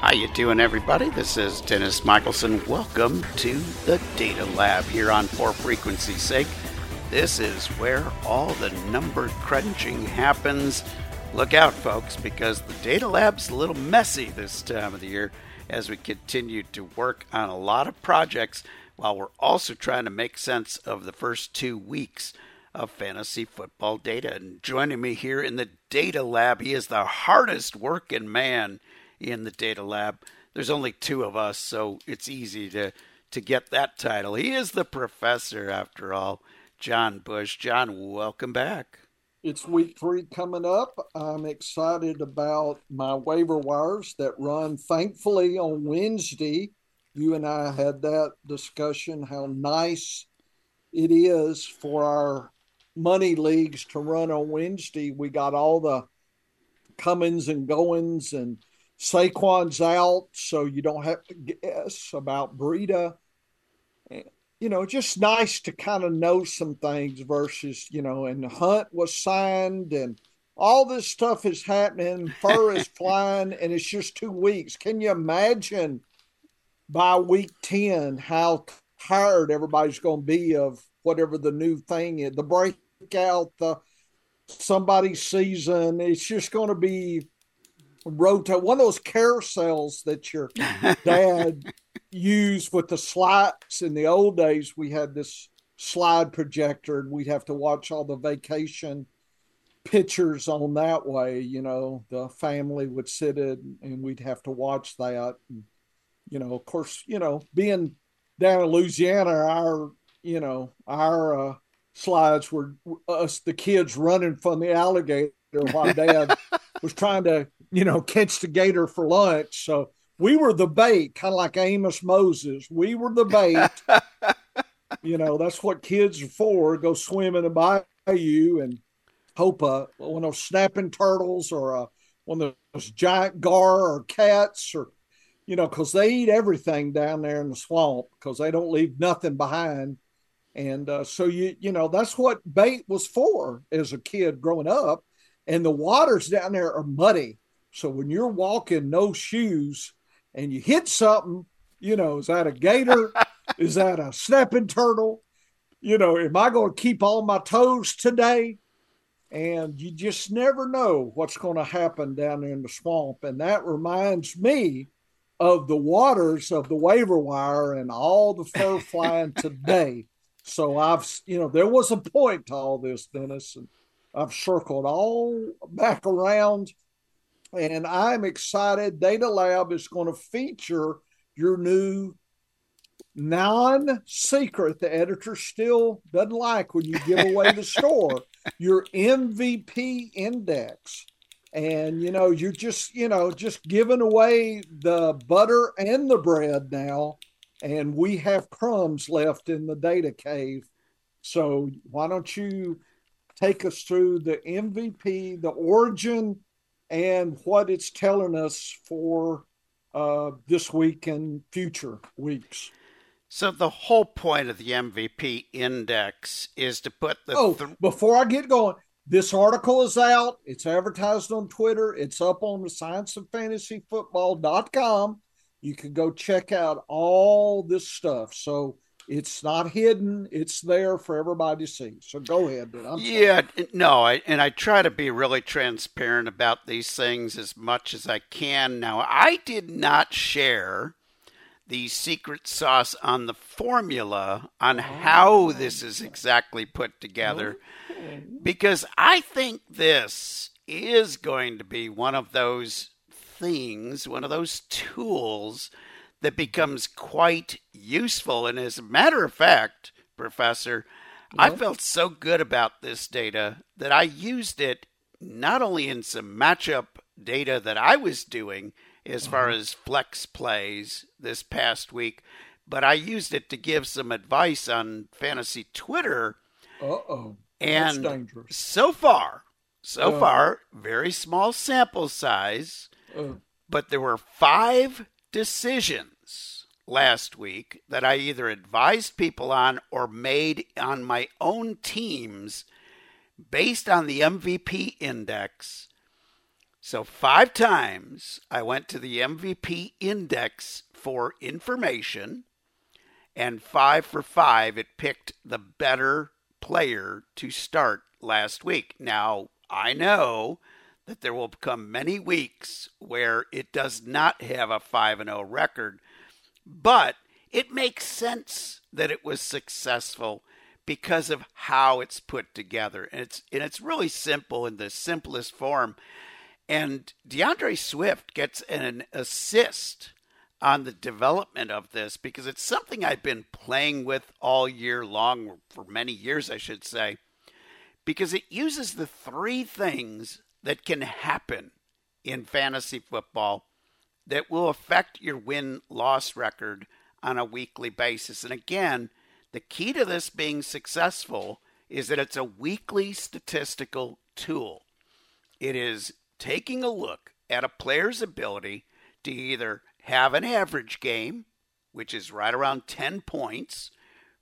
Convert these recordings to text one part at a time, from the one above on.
How you doing, everybody? This is Dennis Michelson. Welcome to the Data Lab here on For Frequency's Sake. This is where all the number crunching happens. Look out, folks, because the Data Lab's a little messy this time of the year as we continue to work on a lot of projects while we're also trying to make sense of the first two weeks of fantasy football data. And joining me here in the Data Lab, he is the hardest working man in the data lab. There's only two of us, so it's easy to to get that title. He is the professor, after all. John Bush. John, welcome back. It's week three coming up. I'm excited about my waiver wires that run, thankfully, on Wednesday. You and I had that discussion how nice it is for our money leagues to run on Wednesday. We got all the comings and goings and Saquon's out, so you don't have to guess about Breida. Eh, you know, just nice to kind of know some things versus, you know, and Hunt was signed and all this stuff is happening. Fur is flying, and it's just two weeks. Can you imagine by week 10 how tired everybody's going to be of whatever the new thing is? The breakout, the somebody's season. It's just going to be rotate one of those carousels that your dad used with the slides in the old days. We had this slide projector, and we'd have to watch all the vacation pictures on that way. You know, the family would sit in, and we'd have to watch that. And, you know, of course, you know, being down in Louisiana, our you know our uh, slides were us the kids running from the alligator while dad was trying to you know, catch the gator for lunch. So we were the bait, kind of like Amos Moses. We were the bait. you know, that's what kids are for. Go swimming in the bayou and hope uh, one of those snapping turtles or uh, one of those giant gar or cats or, you know, because they eat everything down there in the swamp because they don't leave nothing behind. And uh, so you you know that's what bait was for as a kid growing up, and the waters down there are muddy so when you're walking no shoes and you hit something, you know, is that a gator? is that a snapping turtle? You know, am I going to keep all my toes today? And you just never know what's going to happen down there in the swamp. And that reminds me of the waters of the waiver wire and all the fur flying today. So I've, you know, there was a point to all this, Dennis, and I've circled all back around and I'm excited. Data Lab is going to feature your new non secret, the editor still doesn't like when you give away the store, your MVP index. And you know, you're just, you know, just giving away the butter and the bread now. And we have crumbs left in the data cave. So why don't you take us through the MVP, the origin and what it's telling us for uh, this week and future weeks. So the whole point of the MVP index is to put the. Oh, th- before I get going, this article is out. It's advertised on Twitter. It's up on the scienceoffantasyfootball.com. You can go check out all this stuff. So it's not hidden. It's there for everybody to see. So go ahead. yeah, no, I, and I try to be really transparent about these things as much as I can. Now, I did not share the secret sauce on the formula on oh, how this is exactly put together okay. because I think this is going to be one of those things, one of those tools – that becomes quite useful. And as a matter of fact, Professor, yeah. I felt so good about this data that I used it not only in some matchup data that I was doing as uh-huh. far as flex plays this past week, but I used it to give some advice on fantasy Twitter. Uh oh. And so far, so uh, far, very small sample size, uh, but there were five decisions last week that I either advised people on or made on my own teams based on the MVP index. So, five times I went to the MVP index for information, and five for five, it picked the better player to start last week. Now, I know that there will come many weeks where it does not have a 5 and 0 record, but it makes sense that it was successful because of how it's put together. And it's and it's really simple in the simplest form. And D'Andre Swift gets an assist on the development of this because it's something I've been playing with all year long, for many years, I should say, because it uses the three things that can happen in fantasy football that will affect your win loss record on a weekly basis. And again, the key to this being successful is that it's a weekly statistical tool. It is taking a look at a player's ability to either have an average game, which is right around 10 points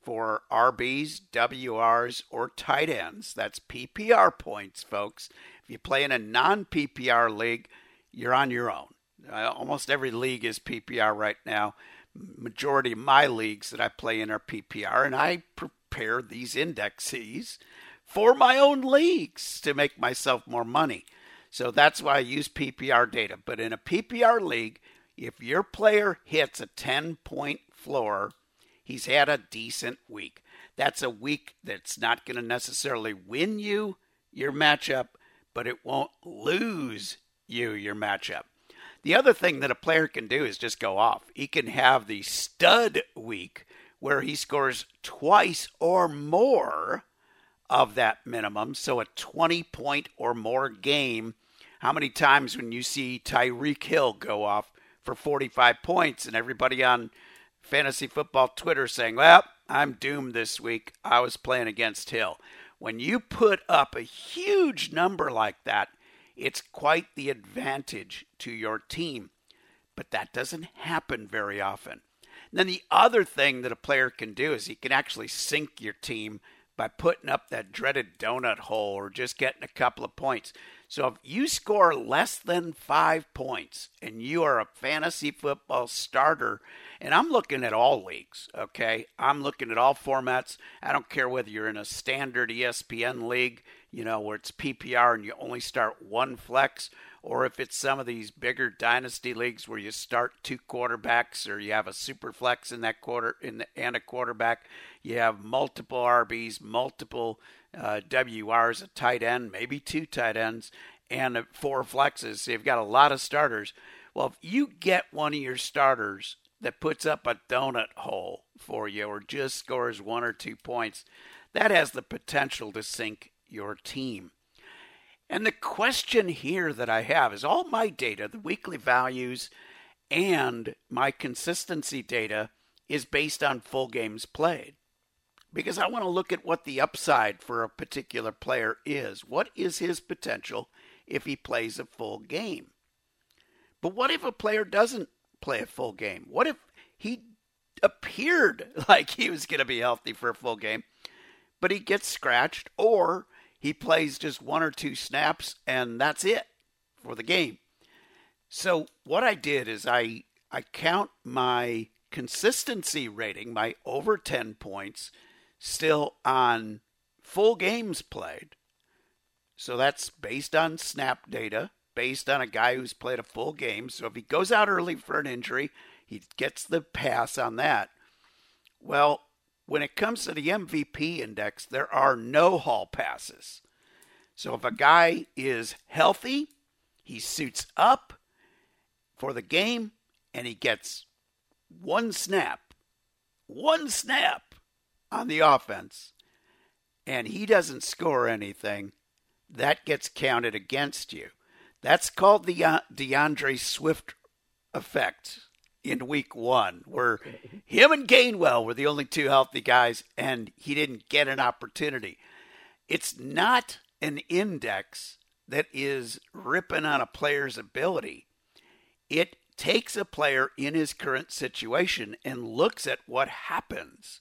for RBs, WRs, or tight ends. That's PPR points, folks. If you play in a non PPR league, you're on your own. Uh, almost every league is PPR right now. Majority of my leagues that I play in are PPR, and I prepare these indexes for my own leagues to make myself more money. So that's why I use PPR data. But in a PPR league, if your player hits a 10 point floor, he's had a decent week. That's a week that's not going to necessarily win you your matchup, but it won't lose you your matchup. The other thing that a player can do is just go off. He can have the stud week where he scores twice or more of that minimum. So a 20 point or more game. How many times when you see Tyreek Hill go off for 45 points and everybody on fantasy football Twitter saying, well, I'm doomed this week. I was playing against Hill. When you put up a huge number like that, it's quite the advantage to your team. But that doesn't happen very often. And then the other thing that a player can do is he can actually sink your team by putting up that dreaded donut hole or just getting a couple of points. So if you score less than five points and you are a fantasy football starter, and I'm looking at all leagues, okay? I'm looking at all formats. I don't care whether you're in a standard ESPN league, you know, where it's PPR and you only start one flex, or if it's some of these bigger dynasty leagues where you start two quarterbacks or you have a super flex in that quarter in the, and a quarterback, you have multiple RBs, multiple uh, WRs, a tight end, maybe two tight ends, and four flexes. So you've got a lot of starters. Well, if you get one of your starters that puts up a donut hole for you or just scores one or two points, that has the potential to sink your team. And the question here that I have is all my data, the weekly values, and my consistency data is based on full games played because I want to look at what the upside for a particular player is. What is his potential if he plays a full game? But what if a player doesn't play a full game? What if he appeared like he was going to be healthy for a full game, but he gets scratched or he plays just one or two snaps and that's it for the game? So what I did is I I count my consistency rating, my over 10 points still on full games played. So that's based on snap data, based on a guy who's played a full game. So if he goes out early for an injury, he gets the pass on that. Well, when it comes to the MVP index, there are no hall passes. So if a guy is healthy, he suits up for the game and he gets one snap, one snap on the offense and he doesn't score anything, that gets counted against you. That's called the uh, D'Andre Swift effect in week one, where him and Gainwell were the only two healthy guys, and he didn't get an opportunity. It's not an index that is ripping on a player's ability. It takes a player in his current situation and looks at what happens.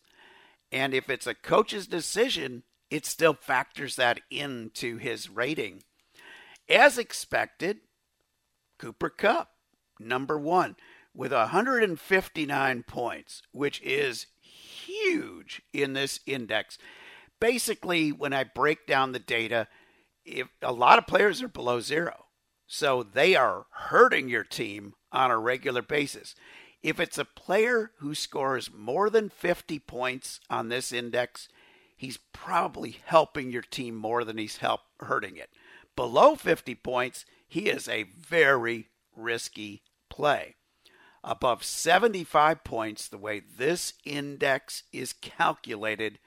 And if it's a coach's decision, it still factors that into his rating. As expected, Cooper Kupp, number one, with 159 points, which is huge in this index. Basically, when I break down the data, if a lot of players are below zero, so they are hurting your team on a regular basis. If it's a player who scores more than 50 points on this index, he's probably helping your team more than he's help hurting it. Below 50 points, he is a very risky play. Above 75 points, the way this index is calculated,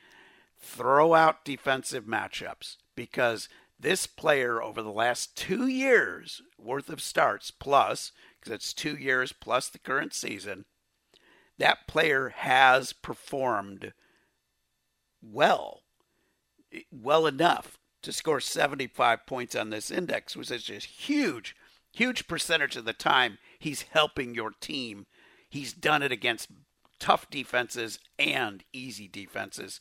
throw out defensive matchups. Because this player over the last two years worth of starts plus because it's two years plus the current season that player has performed well well enough to score 75 points on this index which is just huge huge percentage of the time he's helping your team he's done it against tough defenses and easy defenses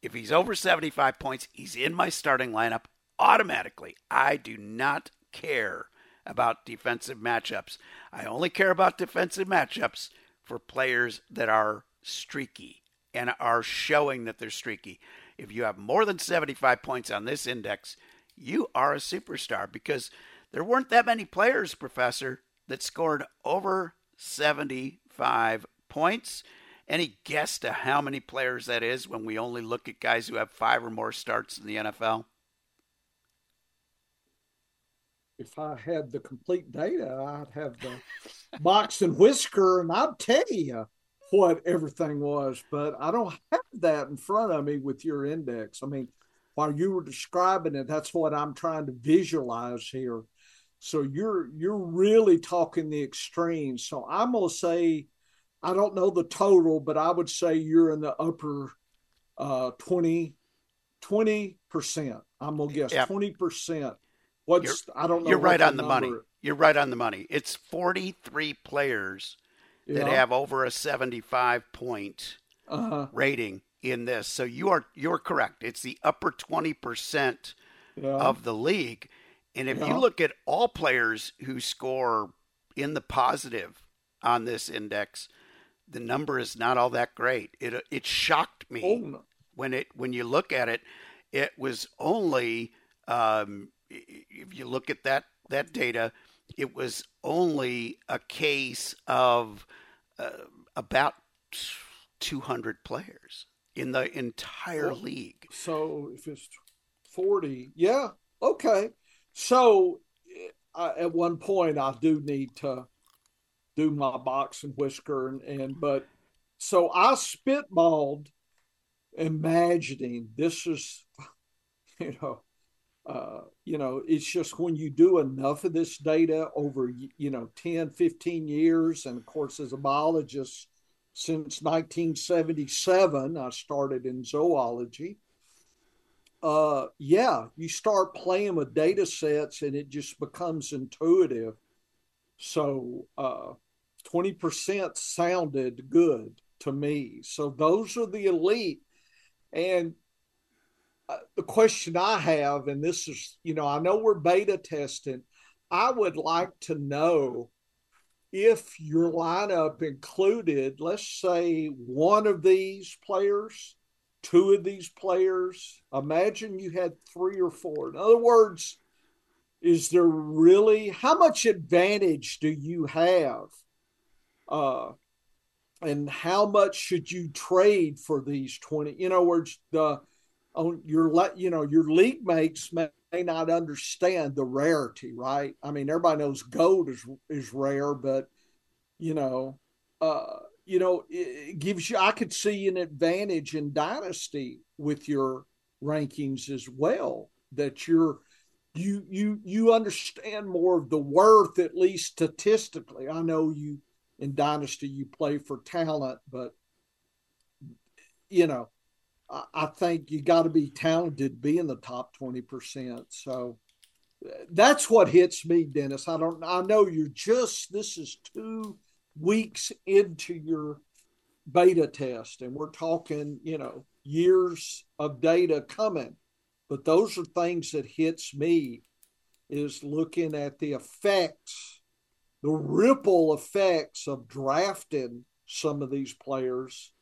if he's over 75 points he's in my starting lineup automatically. I do not care about defensive matchups. I only care about defensive matchups for players that are streaky and are showing that they're streaky. If you have more than 75 points on this index, you are a superstar because there weren't that many players, Professor, that scored over 75 points. Any guess to how many players that is when we only look at guys who have five or more starts in the NFL? if I had the complete data, I'd have the box and whisker, and I'd tell you what everything was. But I don't have that in front of me with your index. I mean, while you were describing it, that's what I'm trying to visualize here. So you're you're really talking the extremes. So I'm gonna say, I don't know the total, but I would say you're in the upper uh, 20 percent. I'm gonna guess twenty yep. percent What's you're, I don't know. You're right on the, money. You're right on the money. It's 43 players yeah. that have over a 75 point uh-huh. rating in this. So you are you're correct. It's the upper 20 percent yeah. of the league. And if yeah. you look at all players who score in the positive on this index, the number is not all that great. It it shocked me oh, when it when you look at it. It was only um, if you look at that that data, it was only a case of uh, about 200 players in the entire well, league. So if it's 40, yeah, okay. So uh, at one point, I do need to do my box and whisker, and, and but so I spitballed, imagining this is, you know, uh, you know, it's just when you do enough of this data over, you know, 10, 15 years, and of course, as a biologist since 1977, I started in zoology. Uh, yeah, you start playing with data sets and it just becomes intuitive. So, uh, 20% sounded good to me. So, those are the elite. And uh, the question I have, and this is, you know, I know we're beta testing. I would like to know if your lineup included, let's say, one of these players, two of these players. Imagine you had three or four. In other words, is there really how much advantage do you have? Uh, and how much should you trade for these 20? In other words, the on your let you know your league mates may, may not understand the rarity, right? I mean, everybody knows gold is is rare, but you know, uh, you know, it gives you. I could see an advantage in dynasty with your rankings as well. That you're you you you understand more of the worth, at least statistically. I know you in dynasty you play for talent, but you know I think you got to be talented to be in the top 20%. So that's what hits me, Dennis. I don't, I know you're just, this is two weeks into your beta test, and we're talking, you know, years of data coming. But those are things that hits me is looking at the effects, the ripple effects of drafting some of these players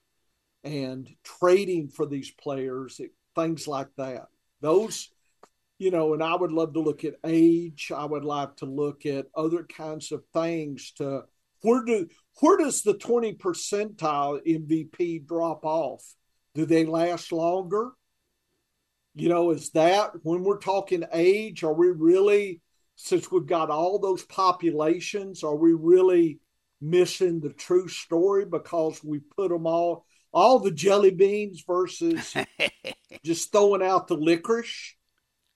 and trading for these players, things like that. Those, you know, and I would love to look at age. I would like to look at other kinds of things to where do where does the 20 percentile MVP drop off? Do they last longer? You know, is that when we're talking age, are we really, since we've got all those populations, are we really missing the true story because we put them all, all the jelly beans versus just throwing out the licorice?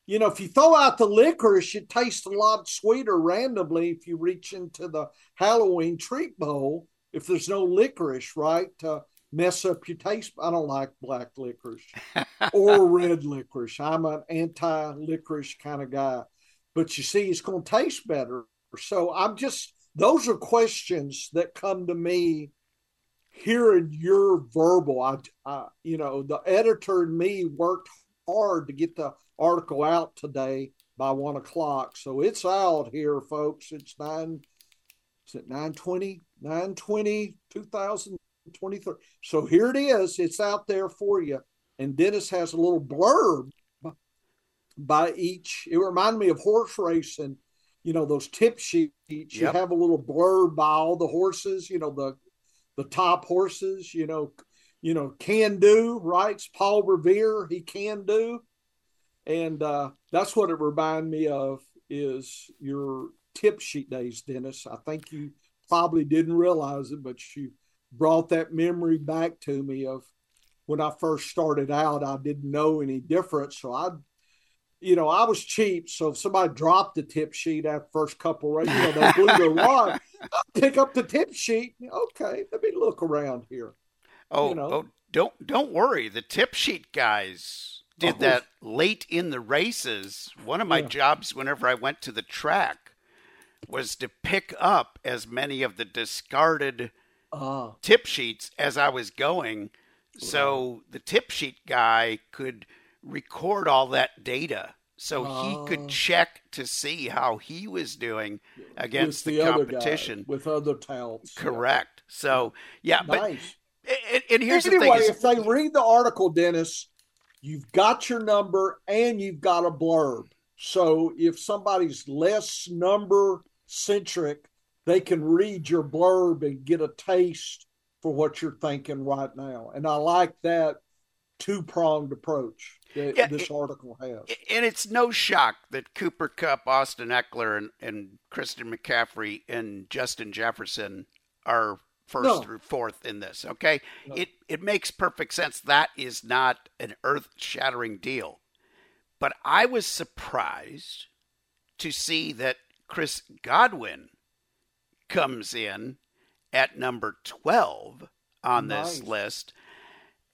You know, if you throw out the licorice, it tastes a lot sweeter randomly if you reach into the Halloween treat bowl if there's no licorice, right? To mess up your taste. I don't like black licorice or red licorice. I'm an anti licorice kind of guy. But you see, it's going to taste better. So I'm just, those are questions that come to me hearing your verbal. I, I, you know, the editor and me worked hard to get the article out today by one o'clock. So it's out here, folks. It's nine, is it 920? 920, 2023. So here it is. It's out there for you. And Dennis has a little blurb by each. It reminded me of horse racing. You know, those tip sheets, yep. you have a little blurb by all the horses, you know, the the top horses, you know, you know, can do, right? It's Paul Revere, he can do. And uh, that's what it reminded me of is your tip sheet days, Dennis. I think you probably didn't realize it, but you brought that memory back to me of when I first started out. I didn't know any difference, so I, you know, I was cheap. So if somebody dropped the tip sheet after first couple races, you know, they blew their wad, I'd pick up the tip sheet. Okay, let me look around here. Oh, you know. oh don't don't worry. The tip sheet guys did oh. that late in the races. One of my yeah. jobs, whenever I went to the track, was to pick up as many of the discarded uh, tip sheets as I was going. So the tip sheet guy could record all that data so he could check to see how he was doing against the, the, competition with other talents. Correct. Yeah. So yeah, nice. but and, and here's anyway, the thing: if they read the article, Dennis, you've got your number and you've got a blurb. So if somebody's less number centric, they can read your blurb and get a taste for what you're thinking right now. And I like that two pronged approach that yeah, this article has. And it's no shock that Cooper Kupp, Austin Ekeler, and, and Christian McCaffrey and Justin Jefferson are first no. through fourth in this. Okay, no. it it makes perfect sense. That is not an earth shattering deal, but I was surprised to see that Chris Godwin comes in at number 12 on nice. this list.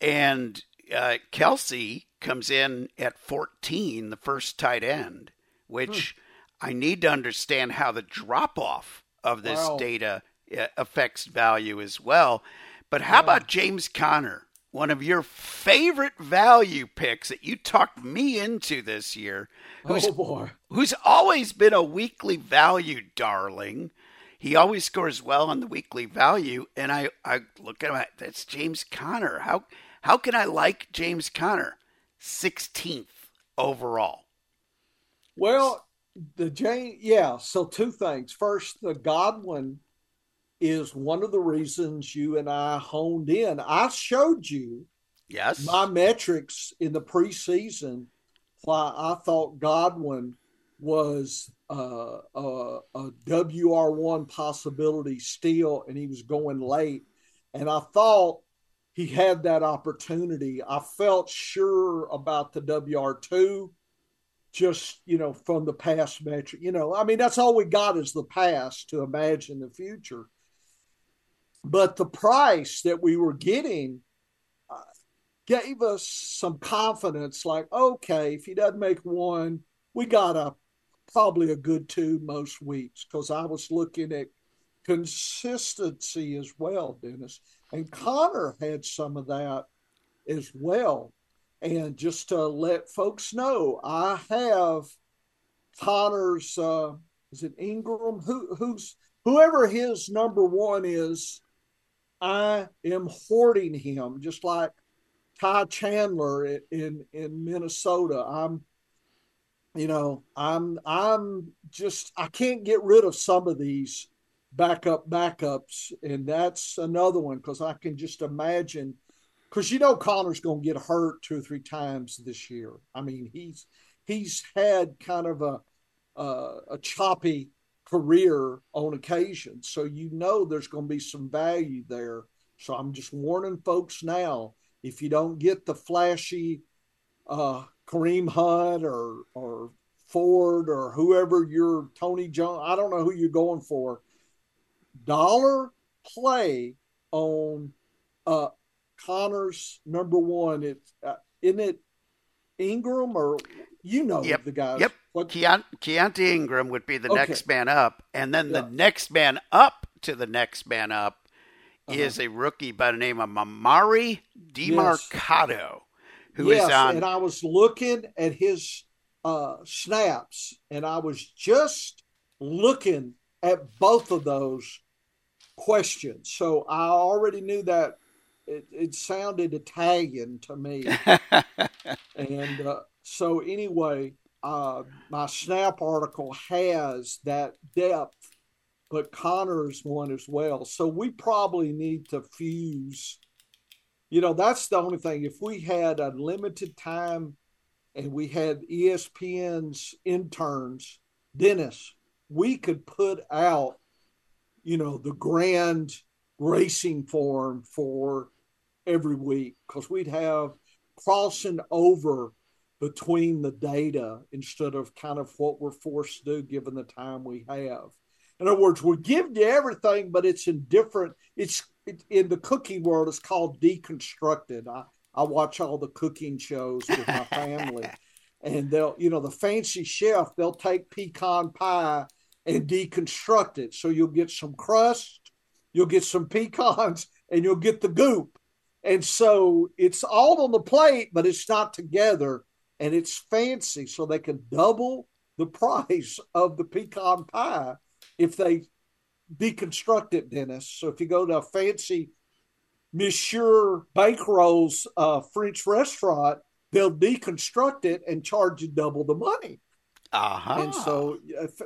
And uh, Kelce comes in at 14, the first tight end, which hmm. I need to understand how the drop off of this wow. data Uh, affects value as well. But how about James Conner, one of your favorite value picks that you talked me into this year? Who's, oh. Who's always been a weekly value darling. He always scores well on the weekly value, and I, I look at him. That's James Conner. How how can I like James Conner? Sixteenth overall. Well, the James, yeah. So two things. First, the Godwin is one of the reasons you and I honed in. I showed you yes my metrics in the preseason why I thought Godwin was uh, a, a WR1 possibility still, and he was going late. And I thought he had that opportunity. I felt sure about the WR2 just, you know, from the past metric. You know, I mean, that's all we got is the past to imagine the future. But the price that we were getting gave us some confidence like, okay, if he doesn't make one, we got a probably a good two most weeks because I was looking at consistency as well, Dennis. And Conner had some of that as well. And just to let folks know, I have Conner's uh, is it Ingram? Who who's whoever his number one is, I am hoarding him just like Ty Chandler in in Minnesota. I'm you know, I'm I'm just I can't get rid of some of these backup backups, and that's another one because I can just imagine because you know Conner's going to get hurt two or three times this year. I mean, he's he's had kind of a uh, a choppy career on occasion, so you know there's going to be some value there. So I'm just warning folks now: if you don't get the flashy uh, Kareem Hunt or or Ford or whoever you're Tony Jones, I don't know who you're going for. Dollar play on uh, Conner's number one. It's uh, isn't it Ingram or you know yep. the guy. Yep. What? Keaontay Ingram would be the okay. next man up, and then yeah. the next man up to the next man up uh-huh. is a rookie by the name of Mamari Demercado, yes. who yes, is on. And I was looking at his uh, snaps, and I was just looking at both of those questions. So I already knew that it, it sounded Italian to me. and uh, so, anyway, uh, my Snap article has that depth, but Conner's one as well. So we probably need to fuse. You know, that's the only thing. If we had unlimited time and we had ESPN's interns, Dennis, we could put out, you know, the grand racing form for every week because we'd have crossing over between the data instead of kind of what we're forced to do given the time we have. In other words, we give you everything, but it's in different. It's it, in the cooking world. It's called deconstructed. I I watch all the cooking shows with my family, and they'll you know the fancy chef they'll take pecan pie and deconstruct it. So you'll get some crust, you'll get some pecans, and you'll get the goop. And so it's all on the plate, but it's not together and it's fancy, so they can double the price of the pecan pie if they deconstruct it, Dennis. So if you go to a fancy Monsieur Bankrol's uh, French restaurant, they'll deconstruct it and charge you double the money. Uh-huh. And so,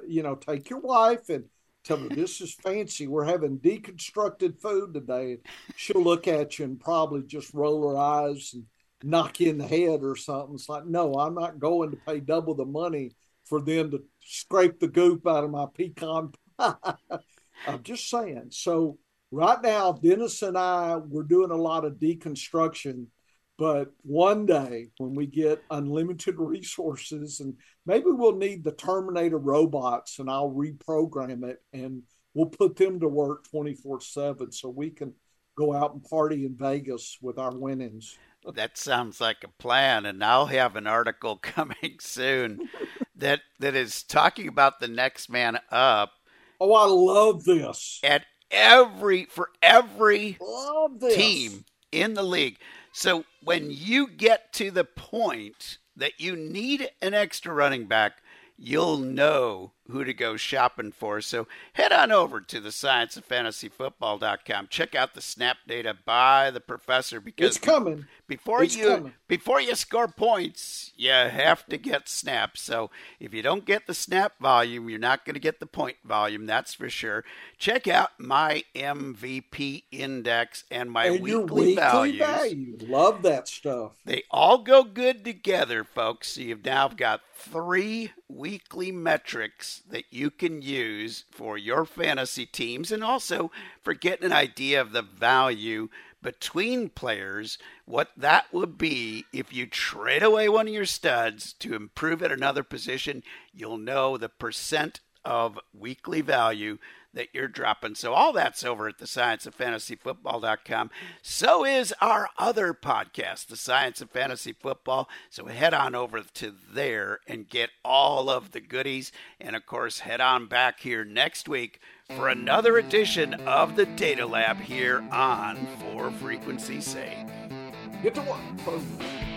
you know, take your wife and tell her this is fancy. We're having deconstructed food today. And She'll look at you and probably just roll her eyes and knock you in the head or something. It's like, no, I'm not going to pay double the money for them to scrape the goop out of my pecan pie. I'm just saying. So right now, Dennis and I we're doing a lot of deconstruction. But one day, when we get unlimited resources, and maybe we'll need the Terminator robots, and I'll reprogram it, and we'll put them to work 24 7 so we can go out and party in Vegas with our winnings that sounds like a plan, and I'll have an article coming soon that that is talking about the next man up. Oh, I love this. At every for every team in the league. So when you get to the point that you need an extra running back, you'll know who to go shopping for. So head on over to the science of fantasyfootball.com. Check out the snap data by the professor because it's coming. Before it's you coming. before you score points, you have to get snaps. So if you don't get the snap volume, you're not going to get the point volume, that's for sure. Check out my MVP index and my and weekly, weekly values. value. Love that stuff. They all go good together, folks. So you've now got three weekly metrics that you can use for your fantasy teams and also for getting an idea of the value between players, what that would be if you trade away one of your studs to improve at another position. You'll know the percent of weekly value that you're dropping. So all that's over at the science of fantasyfootball.com. So is our other podcast, The Science of Fantasy Football. So head on over to there and get all of the goodies. And of course, head on back here next week for another edition of the Data Lab here on For Frequency Sake. Get to work.